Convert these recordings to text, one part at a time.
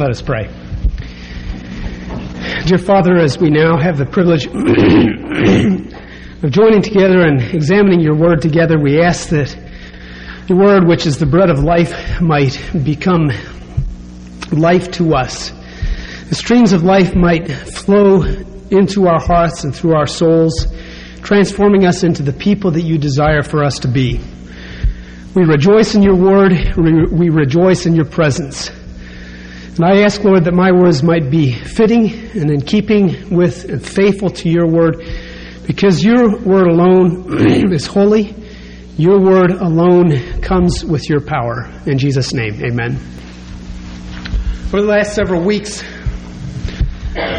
Let us pray. Dear Father, as we now have the privilege of joining together and examining your word together, we ask that your word, which is the bread of life, might become life to us. The streams of life might flow into our hearts and through our souls, transforming us into the people that you desire for us to be. We rejoice in your word. We rejoice in your presence. And I ask, Lord, that my words might be fitting and in keeping with and faithful to your word, because your word alone is holy. Your word alone comes with your power. In Jesus' name, amen. For the last several weeks,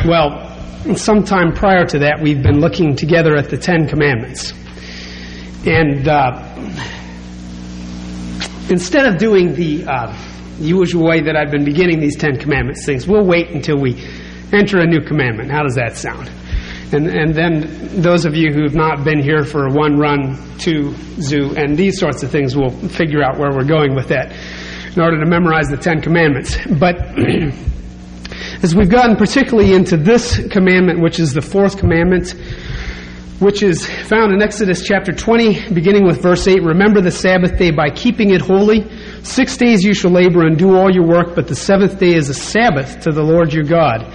well, sometime prior to that, we've been looking together at the Ten Commandments. And uh, instead of doing the uh, usual way that I've been beginning these Ten Commandments things, we'll wait until we enter a new commandment. How does that sound? And, and then those of you who have not been here for one run, two zoo, and these sorts of things will figure out where we're going with that in order to memorize the Ten Commandments. But as we've gotten particularly into this commandment, which is the fourth commandment, which is found in Exodus chapter 20, beginning with verse 8. Remember the Sabbath day by keeping it holy. Six days you shall labor and do all your work, but the seventh day is a Sabbath to the Lord your God.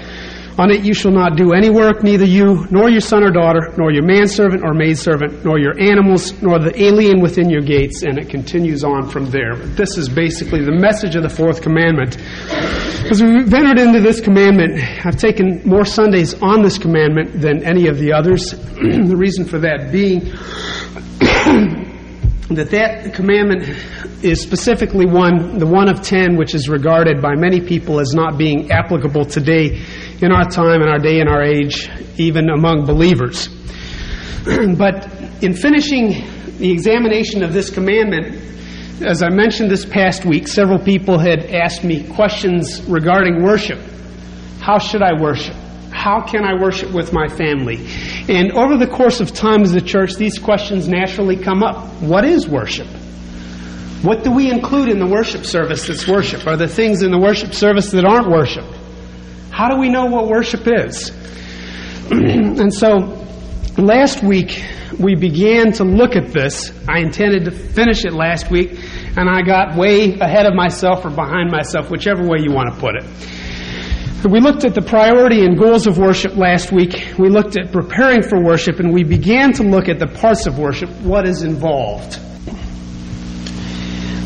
On it you shall not do any work, neither you, nor your son or daughter, nor your manservant or maidservant, nor your animals, nor the alien within your gates. And it continues on from there. This is basically the message of the fourth commandment. As we've entered into this commandment, I've taken more Sundays on this commandment than any of the others. the reason for that being that that commandment is specifically one, the one of ten, which is regarded by many people as not being applicable today in our time, in our day, in our age, even among believers. but in finishing the examination of this commandment, as I mentioned this past week, several people had asked me questions regarding worship. How should I worship? How can I worship with my family? And over the course of time as a church, these questions naturally come up. What is worship? What do we include in the worship service that's worship? Are there things in the worship service that aren't worship? How do we know what worship is? and so last week we began to look at this. I intended to finish it last week, and I got way ahead of myself or behind myself, whichever way you want to put it. We looked at the priority and goals of worship last week. We looked at preparing for worship, and we began to look at the parts of worship, what is involved.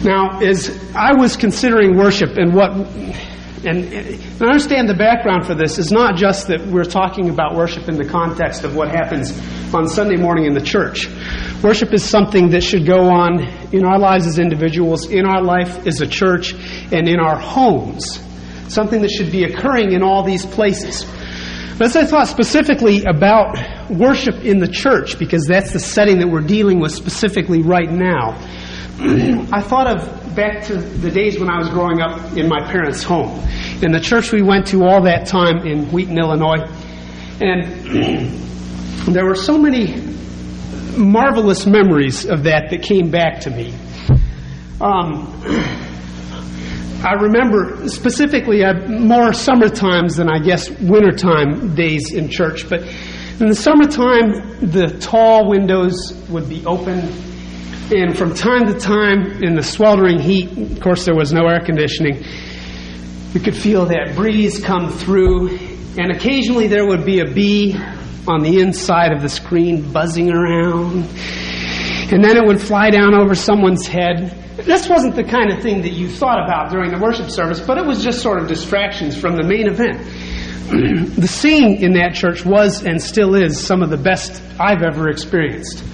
Now, as I was considering worship and what and, and understand the background for this is not just that we're talking about worship in the context of what happens on Sunday morning in the church. Worship is something that should go on in our lives as individuals, in our life as a church, and in our homes. Something that should be occurring in all these places. But as I thought specifically about worship in the church, because that's the setting that we're dealing with specifically right now, I thought of back to the days when I was growing up in my parents' home. In the church we went to all that time in Wheaton, Illinois. And there were so many marvelous memories of that that came back to me. Um, I remember specifically uh, more summer times than I guess wintertime days in church, but in the summertime, the tall windows would be open and from time to time, in the sweltering heat, of course, there was no air conditioning, you could feel that breeze come through. And occasionally there would be a bee on the inside of the screen buzzing around. And then it would fly down over someone's head. This wasn't the kind of thing that you thought about during the worship service, but it was just sort of distractions from the main event. the scene in that church was and still is some of the best I've ever experienced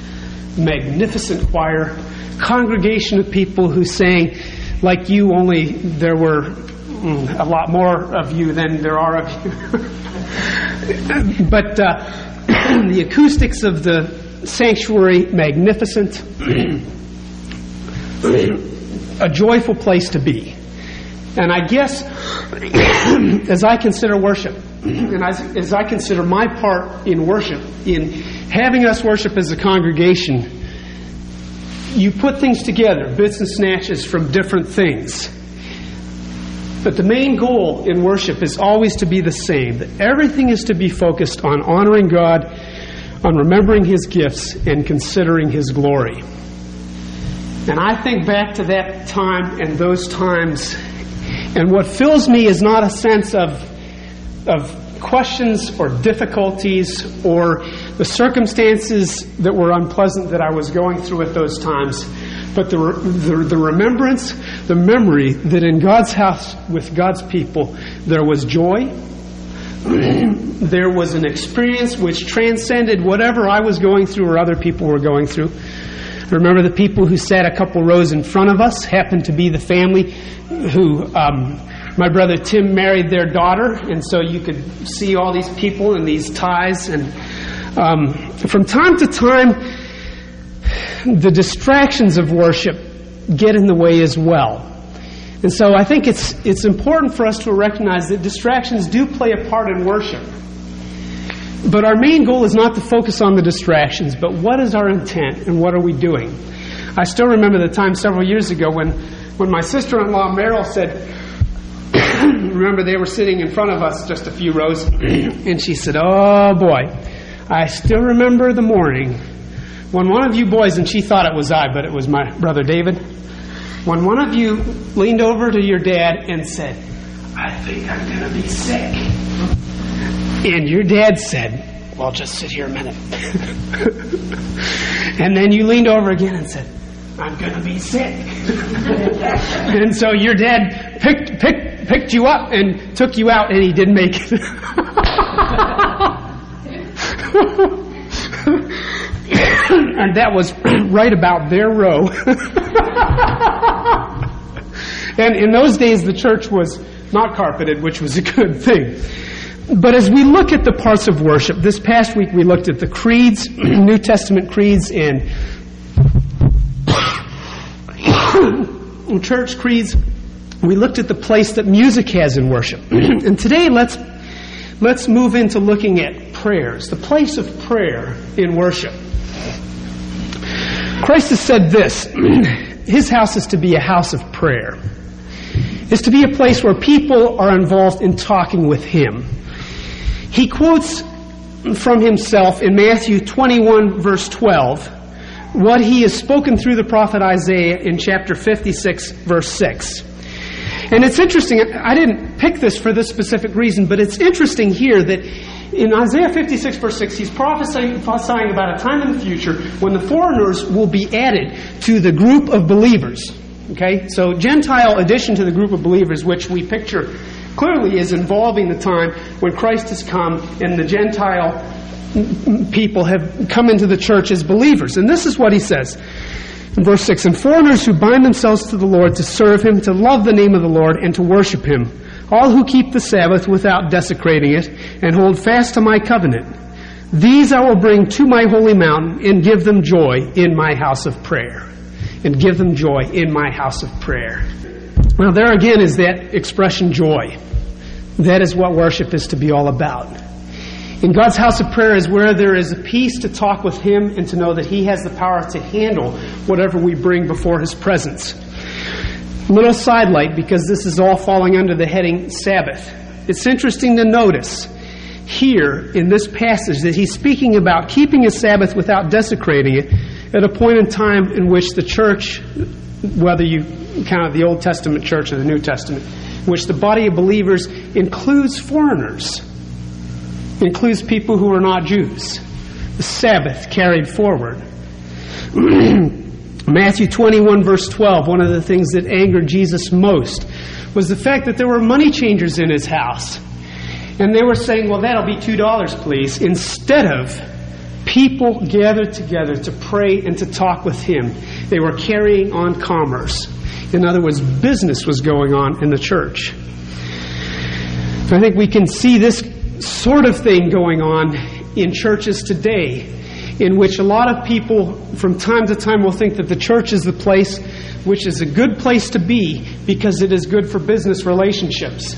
magnificent choir, congregation of people who sang like you, only there were mm, a lot more of you than there are of you. but uh, the acoustics of the sanctuary, magnificent, a joyful place to be. And I guess as I consider worship, and as, as I consider my part in worship, in having us worship as a congregation, you put things together, bits and snatches from different things. But the main goal in worship is always to be the same that everything is to be focused on honoring God, on remembering His gifts, and considering His glory. And I think back to that time and those times, and what fills me is not a sense of, of questions or difficulties or the circumstances that were unpleasant that I was going through at those times, but the, the, the, remembrance, the memory that in God's house with God's people there was joy, there was an experience which transcended whatever I was going through or other people were going through. Remember the people who sat a couple rows in front of us happened to be the family who um, my brother Tim married their daughter, and so you could see all these people in these ties. And um, from time to time, the distractions of worship get in the way as well. And so I think it's, it's important for us to recognize that distractions do play a part in worship. But our main goal is not to focus on the distractions, but what is our intent and what are we doing? I still remember the time several years ago when, when my sister in law, Meryl, said, remember they were sitting in front of us just a few rows, and she said, Oh boy, I still remember the morning when one of you boys, and she thought it was I, but it was my brother David, when one of you leaned over to your dad and said, I think I'm going to be sick. And your dad said, Well, just sit here a minute. and then you leaned over again and said, I'm going to be sick. and so your dad picked, picked picked you up and took you out, and he didn't make it. and that was right about their row. And in those days, the church was not carpeted, which was a good thing. But as we look at the parts of worship, this past week we looked at the creeds, New Testament creeds, and church creeds we looked at the place that music has in worship. and today let's let's move into looking at prayers, the place of prayer in worship. Christ has said this His house is to be a house of prayer. It's to be a place where people are involved in talking with Him. He quotes from himself in Matthew 21, verse 12, what he has spoken through the prophet Isaiah in chapter 56, verse 6. And it's interesting, I didn't pick this for this specific reason, but it's interesting here that in Isaiah 56, verse 6, he's prophesying about a time in the future when the foreigners will be added to the group of believers. Okay? So, Gentile addition to the group of believers, which we picture clearly is involving the time when Christ has come and the Gentile people have come into the church as believers. And this is what he says in verse 6 And foreigners who bind themselves to the Lord to serve him, to love the name of the Lord, and to worship him, all who keep the Sabbath without desecrating it, and hold fast to my covenant, these I will bring to my holy mountain and give them joy in my house of prayer. And give them joy in my house of prayer. Now, there again is that expression joy. That is what worship is to be all about. In God's house of prayer is where there is a peace to talk with Him and to know that He has the power to handle whatever we bring before His presence. Little sidelight because this is all falling under the heading Sabbath. It's interesting to notice here in this passage that he's speaking about keeping a Sabbath without desecrating it at a point in time in which the church, whether you count the Old Testament church or the New Testament, which the body of believers includes foreigners includes people who are not Jews. The Sabbath carried forward. Matthew 21, verse 12, one of the things that angered Jesus most was the fact that there were money changers in his house. And they were saying, well, that'll be $2, please, instead of people gathered together to pray and to talk with him. They were carrying on commerce. In other words, business was going on in the church. I think we can see this sort of thing going on in churches today in which a lot of people from time to time will think that the church is the place which is a good place to be because it is good for business relationships.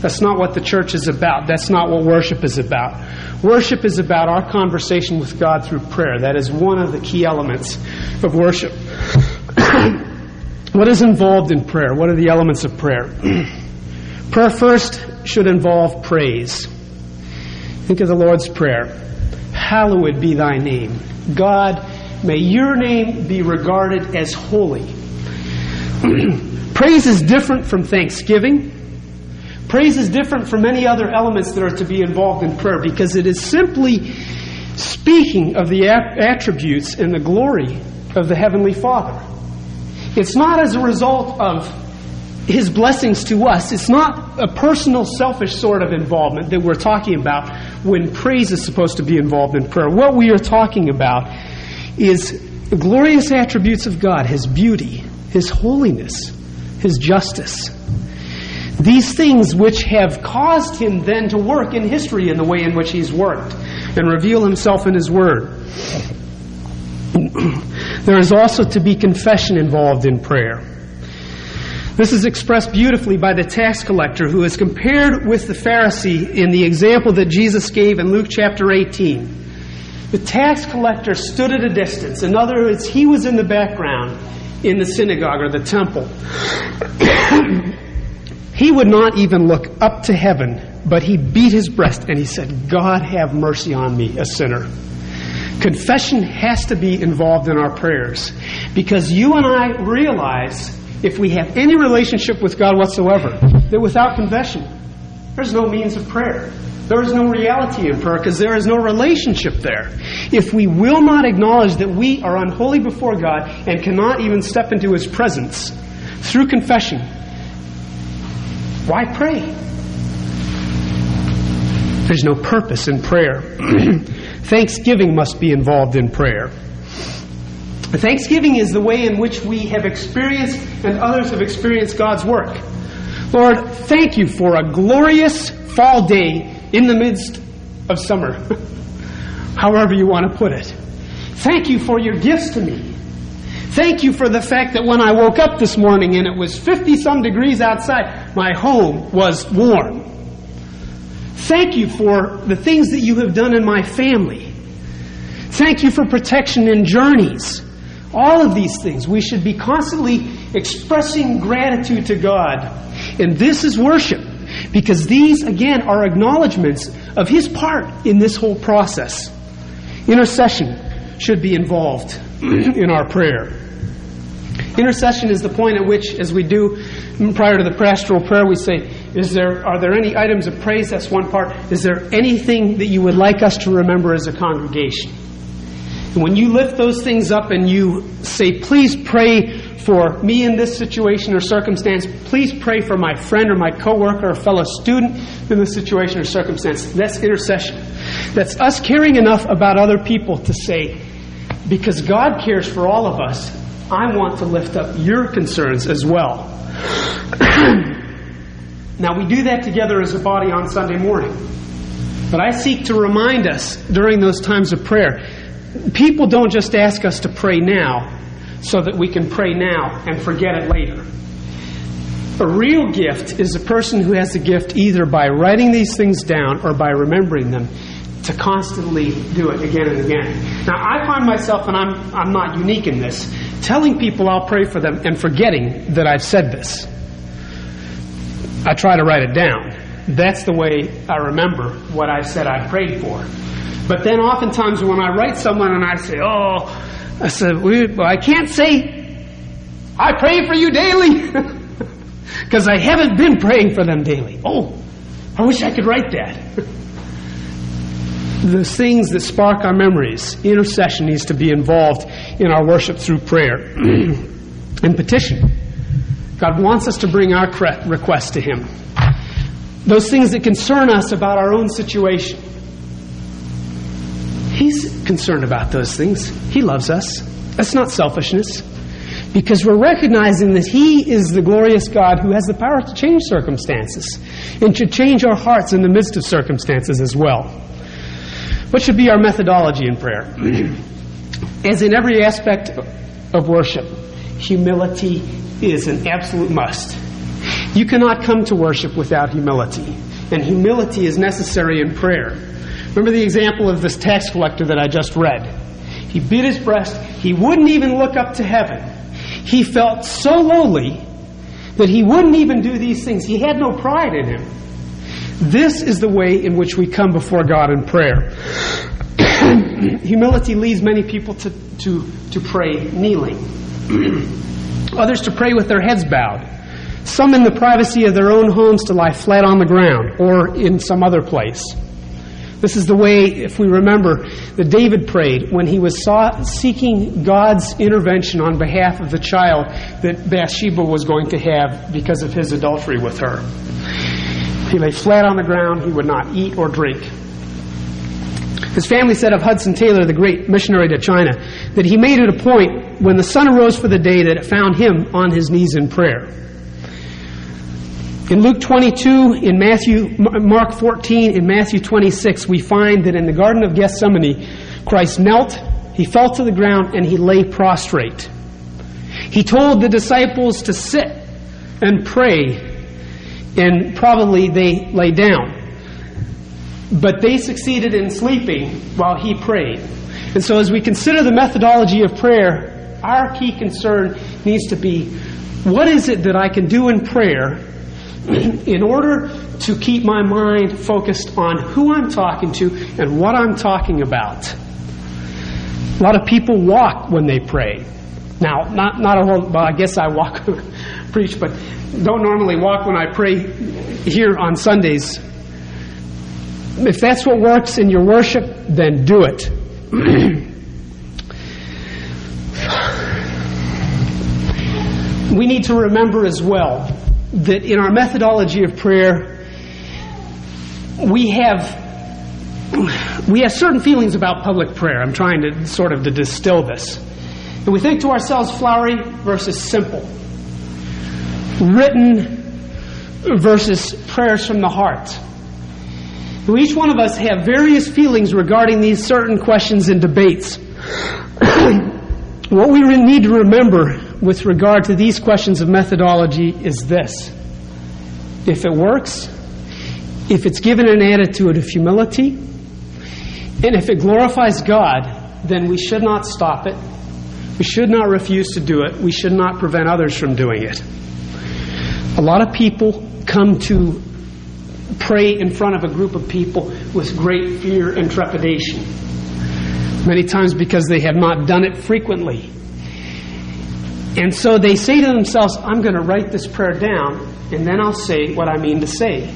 That's not what the church is about. That's not what worship is about. Worship is about our conversation with God through prayer. That is one of the key elements of worship. what is involved in prayer? What are the elements of prayer? Prayer first should involve praise. Think of the Lord's Prayer. Hallowed be thy name. God, may your name be regarded as holy. praise is different from thanksgiving. Praise is different from many other elements that are to be involved in prayer because it is simply speaking of the attributes and the glory of the Heavenly Father. It's not as a result of His blessings to us. It's not a personal, selfish sort of involvement that we're talking about when praise is supposed to be involved in prayer. What we are talking about is the glorious attributes of God, His beauty, His holiness, His justice. These things which have caused Him then to work in history in the way in which He's worked and reveal Himself in His Word. There is also to be confession involved in prayer. This is expressed beautifully by the tax collector who is compared with the Pharisee in the example that Jesus gave in Luke chapter 18. The tax collector stood at a distance. In other words, he was in the background in the synagogue or the temple. he would not even look up to heaven, but he beat his breast and he said, God have mercy on me, a sinner. Confession has to be involved in our prayers because you and I realize if we have any relationship with God whatsoever that without confession, there's no means of prayer. There is no reality in prayer because there is no relationship there. If we will not acknowledge that we are unholy before God and cannot even step into His presence through confession, why pray? There's no purpose in prayer. Thanksgiving must be involved in prayer. Thanksgiving is the way in which we have experienced and others have experienced God's work. Lord, thank you for a glorious fall day in the midst of summer, however you want to put it. Thank you for your gifts to me. Thank you for the fact that when I woke up this morning and it was 50 some degrees outside, my home was warm. Thank you for the things that you have done in my family. Thank you for protection in journeys. All of these things. We should be constantly expressing gratitude to God. And this is worship. Because these, again, are acknowledgments of His part in this whole process. Intercession should be involved in our prayer. Intercession is the point at which, as we do prior to the pastoral prayer, we say, is there, are there any items of praise? That's one part. Is there anything that you would like us to remember as a congregation? And when you lift those things up and you say, please pray for me in this situation or circumstance, please pray for my friend or my coworker or fellow student in this situation or circumstance. That's intercession. That's us caring enough about other people to say, because God cares for all of us, I want to lift up your concerns as well. now, we do that together as a body on Sunday morning. But I seek to remind us during those times of prayer people don't just ask us to pray now so that we can pray now and forget it later. A real gift is a person who has a gift either by writing these things down or by remembering them to constantly do it again and again. Now, I find myself, and I'm, I'm not unique in this, telling people I'll pray for them and forgetting that I've said this. I try to write it down. That's the way I remember what I said I prayed for. But then oftentimes when I write someone and I say, oh, I said, well, I can't say, I pray for you daily. Because I haven't been praying for them daily. Oh, I wish I could write that. the things that spark our memories. Intercession needs to be involved in our worship through prayer and petition. God wants us to bring our requests to Him. Those things that concern us about our own situation. He's concerned about those things. He loves us. That's not selfishness. Because we're recognizing that He is the glorious God who has the power to change circumstances and to change our hearts in the midst of circumstances as well. What should be our methodology in prayer? As in every aspect of worship, humility is an absolute must. You cannot come to worship without humility, and humility is necessary in prayer. Remember the example of this tax collector that I just read. He beat his breast, he wouldn't even look up to heaven. He felt so lowly that he wouldn't even do these things. He had no pride in him. This is the way in which we come before God in prayer. Humility leads many people to, to, to pray kneeling, others to pray with their heads bowed, some in the privacy of their own homes to lie flat on the ground or in some other place. This is the way, if we remember, that David prayed when he was sought, seeking God's intervention on behalf of the child that Bathsheba was going to have because of his adultery with her. He lay flat on the ground. He would not eat or drink. His family said of Hudson Taylor, the great missionary to China, that he made it a point when the sun arose for the day that it found him on his knees in prayer. In Luke 22, in Matthew, Mark 14, in Matthew 26, we find that in the Garden of Gethsemane, Christ knelt, he fell to the ground, and he lay prostrate. He told the disciples to sit and pray, and probably they lay down. But they succeeded in sleeping while he prayed. And so, as we consider the methodology of prayer, our key concern needs to be what is it that I can do in prayer in order to keep my mind focused on who I'm talking to and what I'm talking about. A lot of people walk when they pray. Now, not, not a whole, well, I guess I walk, preach, but don't normally walk when I pray here on Sundays. If that's what works in your worship, then do it. we need to remember as well that in our methodology of prayer, we have we have certain feelings about public prayer. I'm trying to sort of to distill this. And we think to ourselves flowery versus simple. Written versus prayers from the heart. And each one of us have various feelings regarding these certain questions and debates. what we need to remember with regard to these questions of methodology is this. If it works, if it's given an attitude of humility, and if it glorifies God, then we should not stop it. We should not refuse to do it. We should not prevent others from doing it. A lot of people come to pray in front of a group of people with great fear and trepidation. Many times because they have not done it frequently. And so they say to themselves, I'm going to write this prayer down, and then I'll say what I mean to say.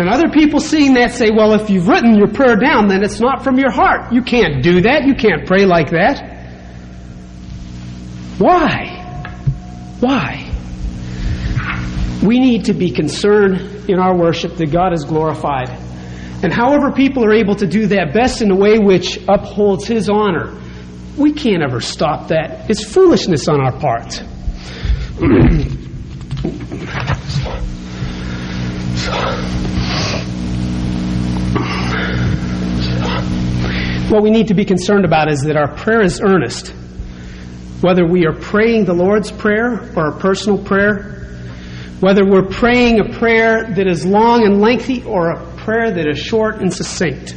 And other people seeing that say, well, if you've written your prayer down, then it's not from your heart. You can't do that. You can't pray like that. Why? Why? We need to be concerned in our worship that God is glorified. And however people are able to do that best in a way which upholds His honor, we can't ever stop that. It's foolishness on our part. what we need to be concerned about is that our prayer is earnest. Whether we are praying the Lord's Prayer or a personal prayer, whether we're praying a prayer that is long and lengthy or a prayer that is short and succinct.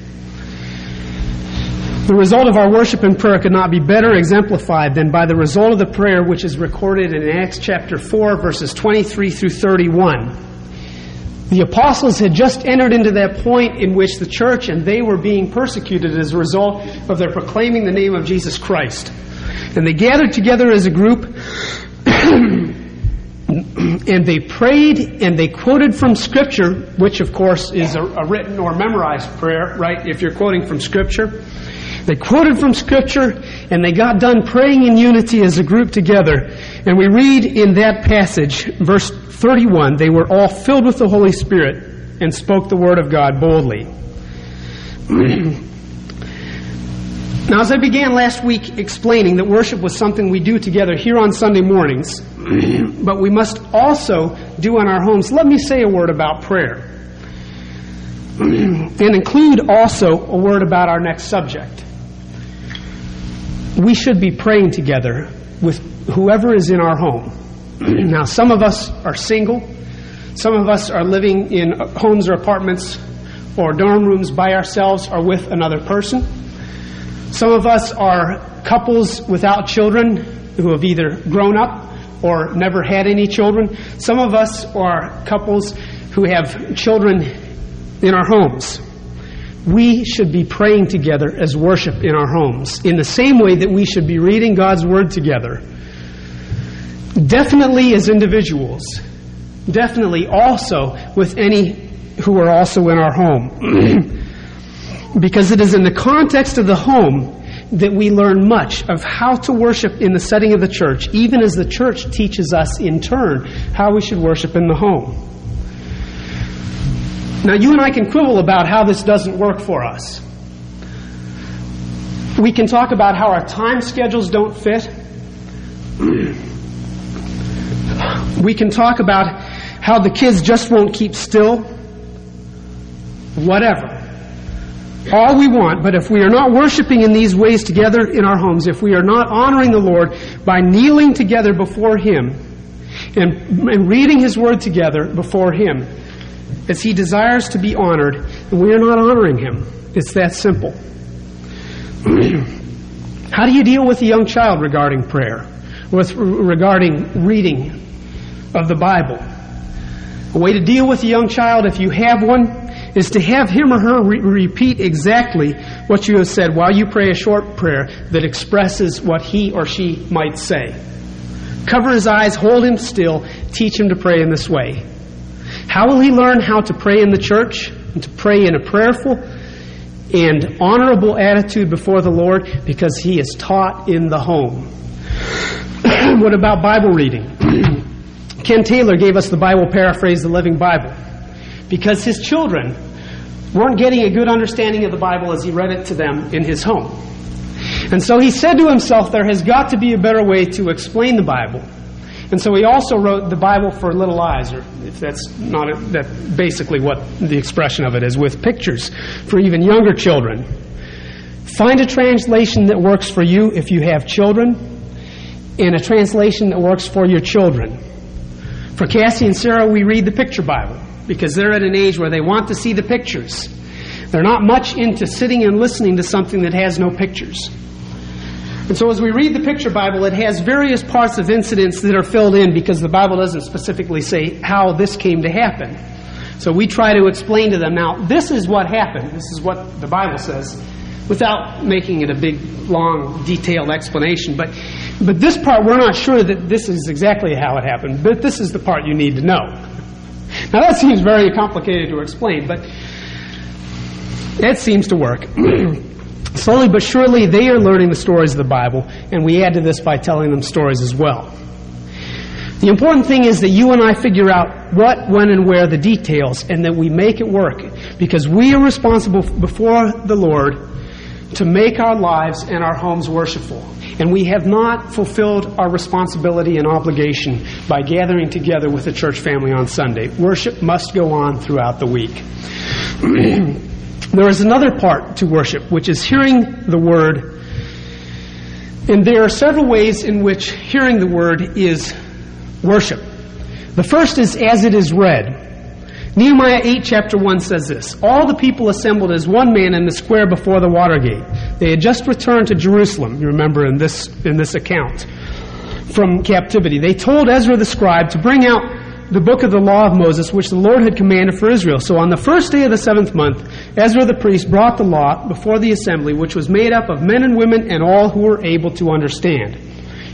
The result of our worship and prayer could not be better exemplified than by the result of the prayer which is recorded in Acts chapter 4, verses 23 through 31. The apostles had just entered into that point in which the church and they were being persecuted as a result of their proclaiming the name of Jesus Christ. And they gathered together as a group and they prayed and they quoted from Scripture, which of course is a, a written or memorized prayer, right? If you're quoting from Scripture. They quoted from Scripture and they got done praying in unity as a group together. And we read in that passage, verse 31, they were all filled with the Holy Spirit and spoke the Word of God boldly. now, as I began last week explaining that worship was something we do together here on Sunday mornings, but we must also do in our homes, let me say a word about prayer. and include also a word about our next subject we should be praying together with whoever is in our home. now, some of us are single, some of us are living in homes or apartments or dorm rooms by ourselves or with another person. Some of us are couples without children who have either grown up or never had any children. Some of us are couples who have children in our homes. We should be praying together as worship in our homes, in the same way that we should be reading God's Word together. Definitely as individuals, definitely also with any who are also in our home. because it is in the context of the home that we learn much of how to worship in the setting of the church, even as the church teaches us in turn how we should worship in the home. Now, you and I can quibble about how this doesn't work for us. We can talk about how our time schedules don't fit. We can talk about how the kids just won't keep still. Whatever. All we want, but if we are not worshiping in these ways together in our homes, if we are not honoring the Lord by kneeling together before Him and, and reading His Word together before Him, as He desires to be honored, and we are not honoring Him. It's that simple. How do you deal with a young child regarding prayer, with regarding reading of the Bible? A way to deal with a young child, if you have one, is to have him or her re- repeat exactly what you have said while you pray a short prayer that expresses what he or she might say. Cover his eyes, hold him still, teach him to pray in this way. How will he learn how to pray in the church and to pray in a prayerful and honorable attitude before the Lord? Because he is taught in the home. what about Bible reading? Ken Taylor gave us the Bible paraphrase, the Living Bible, because his children weren't getting a good understanding of the Bible as he read it to them in his home. And so he said to himself, there has got to be a better way to explain the Bible. And so he also wrote the Bible for little eyes, or if that's not a, that basically what the expression of it is, with pictures for even younger children. Find a translation that works for you if you have children, and a translation that works for your children. For Cassie and Sarah, we read the picture Bible because they're at an age where they want to see the pictures. They're not much into sitting and listening to something that has no pictures. And so as we read the picture Bible, it has various parts of incidents that are filled in because the Bible doesn't specifically say how this came to happen. So we try to explain to them, now, this is what happened. This is what the Bible says, without making it a big, long, detailed explanation. But, but this part, we're not sure that this is exactly how it happened, but this is the part you need to know. Now, that seems very complicated to explain, but it seems to work. Slowly but surely, they are learning the stories of the Bible, and we add to this by telling them stories as well. The important thing is that you and I figure out what, when, and where the details, and that we make it work, because we are responsible before the Lord to make our lives and our homes worshipful. And we have not fulfilled our responsibility and obligation by gathering together with the church family on Sunday. Worship must go on throughout the week. There is another part to worship, which is hearing the word. And there are several ways in which hearing the word is worship. The first is as it is read. Nehemiah 8, chapter 1 says this All the people assembled as one man in the square before the water gate. They had just returned to Jerusalem, you remember in this, in this account, from captivity. They told Ezra the scribe to bring out the book of the law of Moses, which the Lord had commanded for Israel. So on the first day of the seventh month, Ezra the priest brought the law before the assembly, which was made up of men and women and all who were able to understand.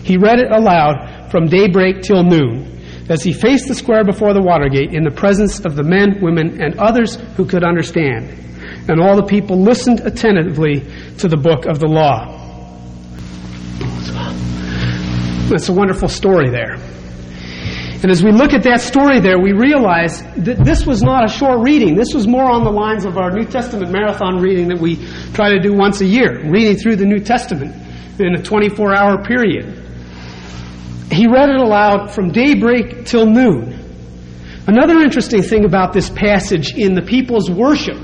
He read it aloud from daybreak till noon, as he faced the square before the Watergate in the presence of the men, women, and others who could understand. And all the people listened attentively to the book of the law. That's a wonderful story there. And as we look at that story there, we realize that this was not a short reading. This was more on the lines of our New Testament marathon reading that we try to do once a year, reading through the New Testament in a 24 hour period. He read it aloud from daybreak till noon. Another interesting thing about this passage in the people's worship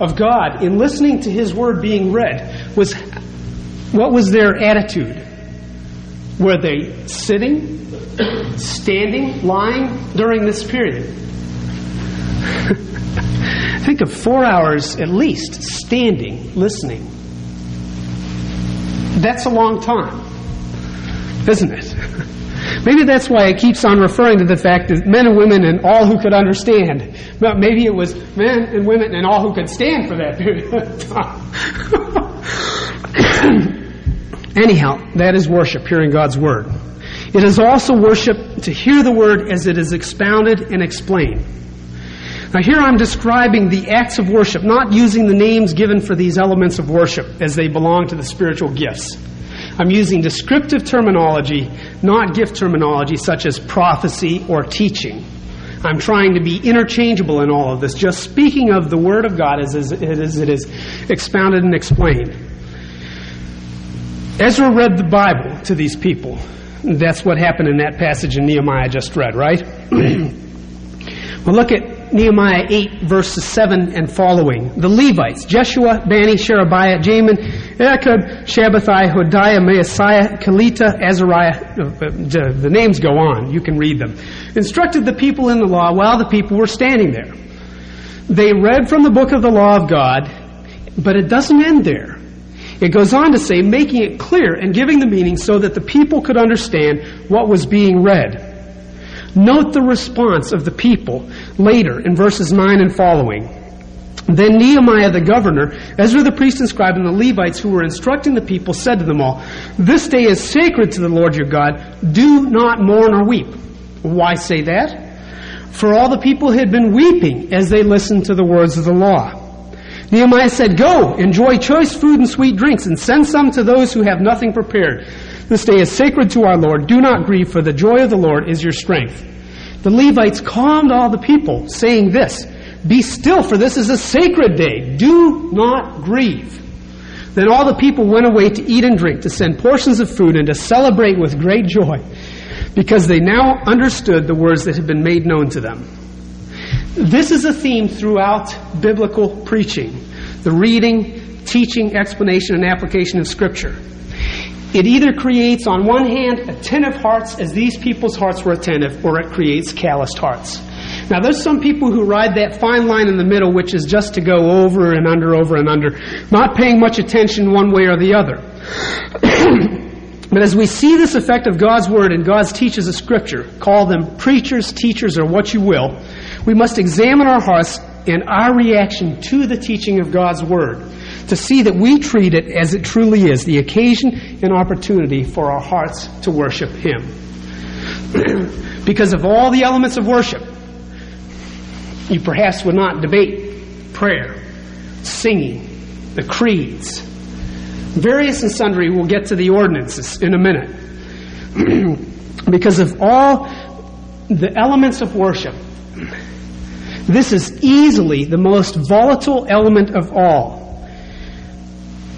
of God, in listening to His Word being read, was what was their attitude? Were they sitting? standing, lying during this period. Think of four hours at least standing, listening. That's a long time, isn't it? Maybe that's why it keeps on referring to the fact that men and women and all who could understand. But maybe it was men and women and all who could stand for that period of time. Anyhow, that is worship, hearing God's Word. It is also worship to hear the Word as it is expounded and explained. Now, here I'm describing the acts of worship, not using the names given for these elements of worship as they belong to the spiritual gifts. I'm using descriptive terminology, not gift terminology such as prophecy or teaching. I'm trying to be interchangeable in all of this, just speaking of the Word of God as, as, as it is expounded and explained. Ezra read the Bible to these people. That's what happened in that passage in Nehemiah just read, right? well, look at Nehemiah 8, verses 7 and following. The Levites, Jeshua, Bani, Sherebiah, Jamin, Akkub, Shabbethai, Hodiah, Maaseiah, Kelita, Azariah. Uh, the names go on. You can read them. Instructed the people in the law while the people were standing there. They read from the book of the law of God, but it doesn't end there. It goes on to say, making it clear and giving the meaning so that the people could understand what was being read. Note the response of the people later in verses 9 and following. Then Nehemiah the governor, Ezra the priest and scribe, and the Levites who were instructing the people said to them all, This day is sacred to the Lord your God. Do not mourn or weep. Why say that? For all the people had been weeping as they listened to the words of the law. Nehemiah said, Go, enjoy choice food and sweet drinks, and send some to those who have nothing prepared. This day is sacred to our Lord. Do not grieve, for the joy of the Lord is your strength. The Levites calmed all the people, saying this Be still, for this is a sacred day. Do not grieve. Then all the people went away to eat and drink, to send portions of food, and to celebrate with great joy, because they now understood the words that had been made known to them. This is a theme throughout biblical preaching the reading, teaching, explanation, and application of Scripture. It either creates, on one hand, attentive hearts, as these people's hearts were attentive, or it creates calloused hearts. Now, there's some people who ride that fine line in the middle, which is just to go over and under, over and under, not paying much attention one way or the other. but as we see this effect of God's Word and God's teachers of Scripture, call them preachers, teachers, or what you will, we must examine our hearts and our reaction to the teaching of God's Word to see that we treat it as it truly is the occasion and opportunity for our hearts to worship Him. because of all the elements of worship, you perhaps would not debate prayer, singing, the creeds. Various and sundry, we'll get to the ordinances in a minute. because of all the elements of worship, this is easily the most volatile element of all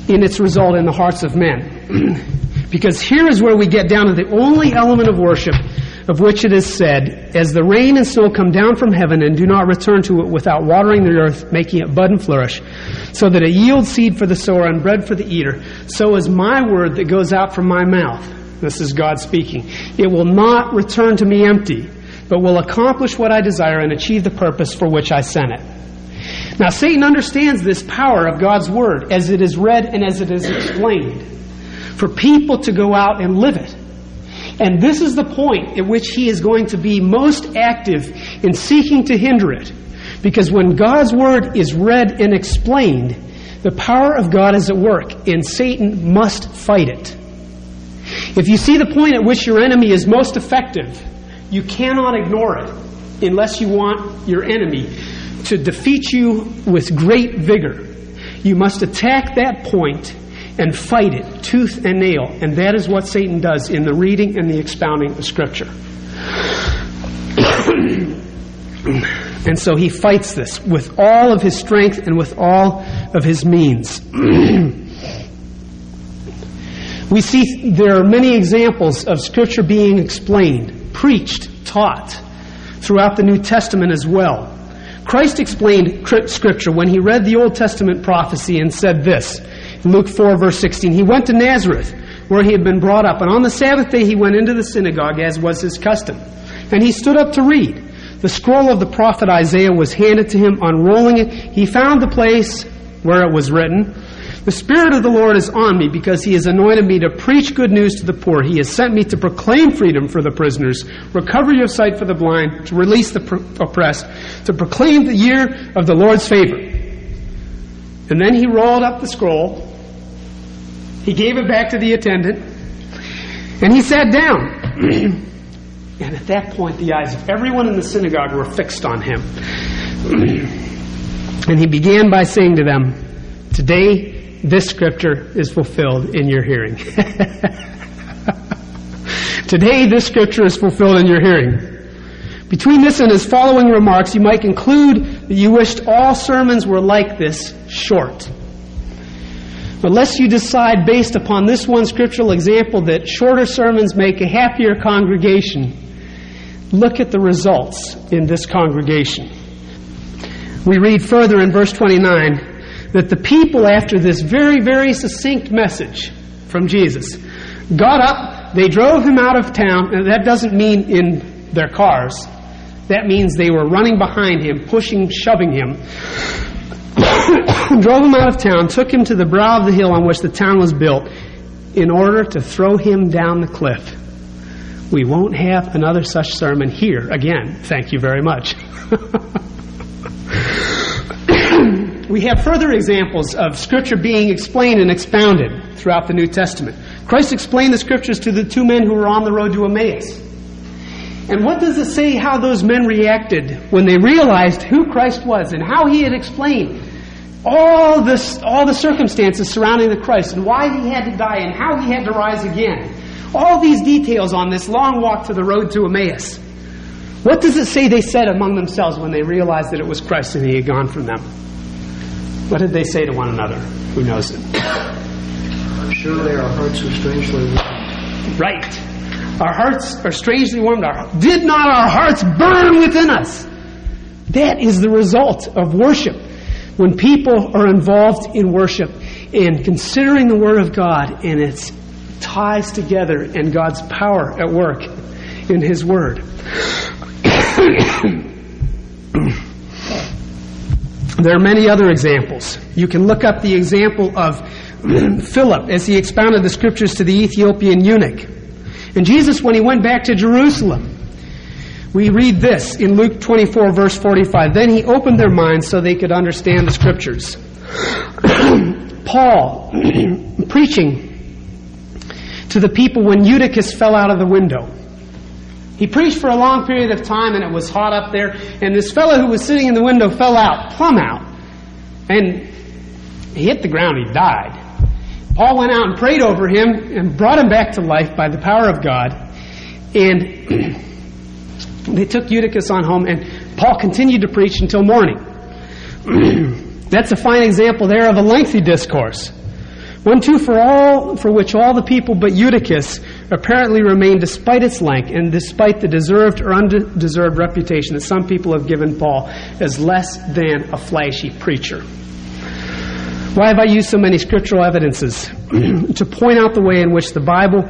in its result in the hearts of men. because here is where we get down to the only element of worship of which it is said, As the rain and snow come down from heaven and do not return to it without watering the earth, making it bud and flourish, so that it yields seed for the sower and bread for the eater, so is my word that goes out from my mouth. This is God speaking. It will not return to me empty but will accomplish what I desire and achieve the purpose for which I sent it. Now, Satan understands this power of God's Word as it is read and as it is explained for people to go out and live it. And this is the point at which he is going to be most active in seeking to hinder it. Because when God's Word is read and explained, the power of God is at work, and Satan must fight it. If you see the point at which your enemy is most effective, you cannot ignore it unless you want your enemy to defeat you with great vigor. You must attack that point and fight it tooth and nail. And that is what Satan does in the reading and the expounding of Scripture. and so he fights this with all of his strength and with all of his means. we see there are many examples of Scripture being explained preached, taught throughout the New Testament as well. Christ explained Scripture when he read the Old Testament prophecy and said this Luke 4, verse 16. He went to Nazareth, where he had been brought up, and on the Sabbath day he went into the synagogue, as was his custom. And he stood up to read. The scroll of the prophet Isaiah was handed to him. Unrolling it, he found the place where it was written The Spirit of the Lord is on me because He has anointed me to preach good news to the poor. He has sent me to proclaim freedom for the prisoners, recovery of sight for the blind, to release the oppressed, to proclaim the year of the Lord's favor. And then He rolled up the scroll. He gave it back to the attendant. And He sat down. and at that point, the eyes of everyone in the synagogue were fixed on Him. and He began by saying to them, Today, this scripture is fulfilled in your hearing. Today, this scripture is fulfilled in your hearing. Between this and his following remarks, you might conclude that you wished all sermons were like this, short. Unless you decide, based upon this one scriptural example, that shorter sermons make a happier congregation, look at the results in this congregation. We read further in verse 29 that the people, after this very, very succinct message from Jesus, got up, they drove him out of town, that doesn't mean in their cars. That means they were running behind him, pushing, shoving him, drove him out of town, took him to the brow of the hill on which the town was built, in order to throw him down the cliff. We won't have another such sermon here again. Thank you very much. we have further examples of Scripture being explained and expounded throughout the New Testament. Christ explained the Scriptures to the two men who were on the road to Emmaus. And what does it say how those men reacted when they realized who Christ was and how he had explained all, this, all the circumstances surrounding the Christ and why he had to die and how he had to rise again? All these details on this long walk to the road to Emmaus. What does it say they said among themselves when they realized that it was Christ and he had gone from them? What did they say to one another? Who knows it? Surely our hearts are strangely warmed. Right. Our hearts are strangely warmed. Our, did not our hearts burn within us? That is the result of worship. When people are involved in worship and considering the Word of God and its ties together and God's power at work in His Word. There are many other examples. You can look up the example of Philip as he expounded the scriptures to the Ethiopian eunuch. And Jesus, when he went back to Jerusalem, we read this in Luke 24, verse 45. Then he opened their minds so they could understand the scriptures. Paul, preaching to the people when Eutychus fell out of the window. He preached for a long period of time and it was hot up there. And this fellow who was sitting in the window fell out, plumb out. And he hit the ground, he died. Paul went out and prayed over him and brought him back to life by the power of God. And they took Eutychus on home, and Paul continued to preach until morning. That's a fine example there of a lengthy discourse. One too for all for which all the people but Eutychus apparently remained despite its length and despite the deserved or undeserved reputation that some people have given Paul as less than a flashy preacher. Why have I used so many scriptural evidences? to point out the way in which the Bible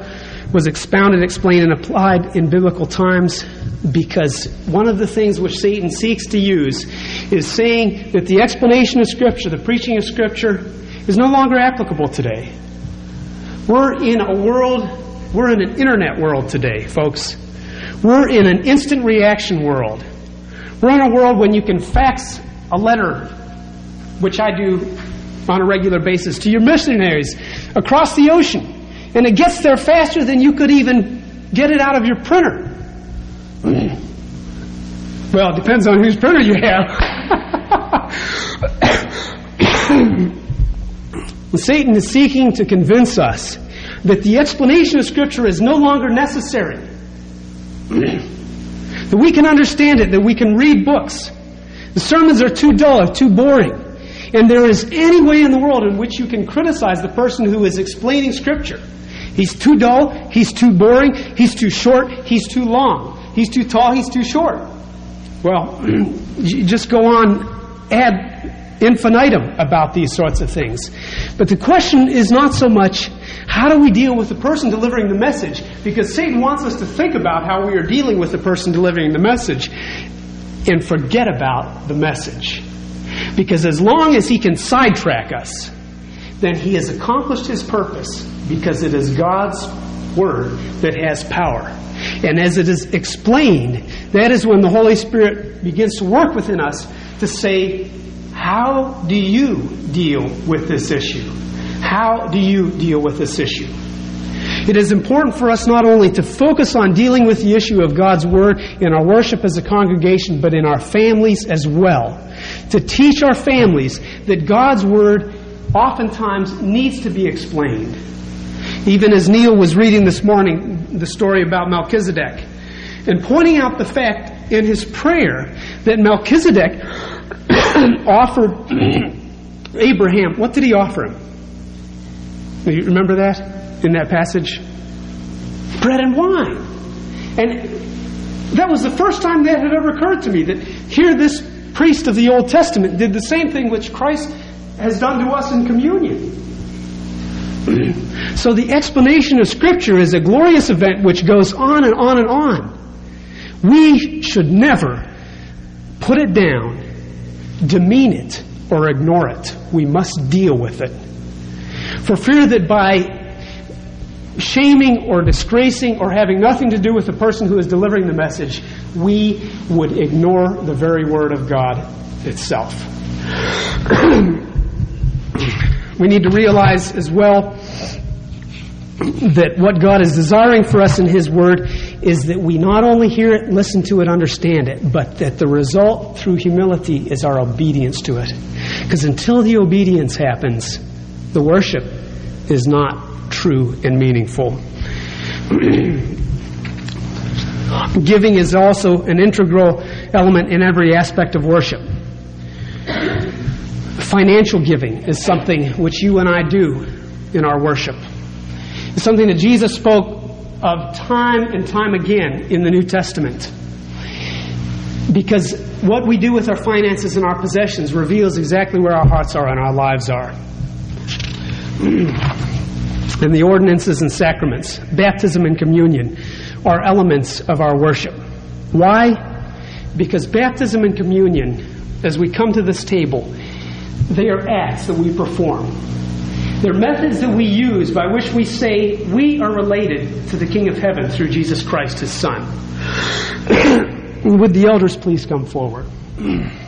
was expounded, explained, and applied in biblical times because one of the things which Satan seeks to use is saying that the explanation of Scripture, the preaching of Scripture, is no longer applicable today. We're in a world we're in an internet world today, folks. We're in an instant reaction world. We're in a world when you can fax a letter, which I do on a regular basis, to your missionaries across the ocean. And it gets there faster than you could even get it out of your printer. Well, it depends on whose printer you have. Satan is seeking to convince us that the explanation of Scripture is no longer necessary. that we can understand it, that we can read books. The sermons are too dull, too boring. And there is any way in the world in which you can criticize the person who is explaining Scripture. He's too dull, he's too boring, he's too short, he's too long. He's too tall, he's too short. Well, just go on, ad infinitum about these sorts of things. But the question is not so much how do we deal with the person delivering the message? Because Satan wants us to think about how we are dealing with the person delivering the message and forget about the message. Because as long as he can sidetrack us, then he has accomplished his purpose because it is God's word that has power. And as it is explained, that is when the Holy Spirit begins to work within us to say, How do you deal with this issue? How do you deal with this issue? It is important for us not only to focus on dealing with the issue of God's Word in our worship as a congregation, but in our families as well. To teach our families that God's Word oftentimes needs to be explained. Even as Neil was reading this morning the story about Melchizedek and pointing out the fact in his prayer that Melchizedek offered Abraham, what did he offer him? Do you remember that? In that passage? Bread and wine. And that was the first time that had ever occurred to me that here this priest of the Old Testament did the same thing which Christ has done to us in communion. so the explanation of Scripture is a glorious event which goes on and on and on. We should never put it down, demean it, or ignore it. We must deal with it. For fear that by shaming or disgracing or having nothing to do with the person who is delivering the message, we would ignore the very word of God itself. we need to realize as well that what God is desiring for us in His Word is that we not only hear it, listen to it, understand it, but that the result through humility is our obedience to it. Because until the obedience happens, the worship is not true and meaningful. Giving is also an integral element in every aspect of worship. Financial giving is something which you and I do in our worship. It's something that Jesus spoke of time and time again in the New Testament. Because what we do with our finances and our possessions reveals exactly where our hearts are and our lives are and the ordinances and sacraments, baptism and communion, are elements of our worship. Why? Because baptism and communion, as we come to this table, they are acts that we perform. They're methods that we use by which we say we are related to the King of Heaven through Jesus Christ, his Son. Would the elders please come forward?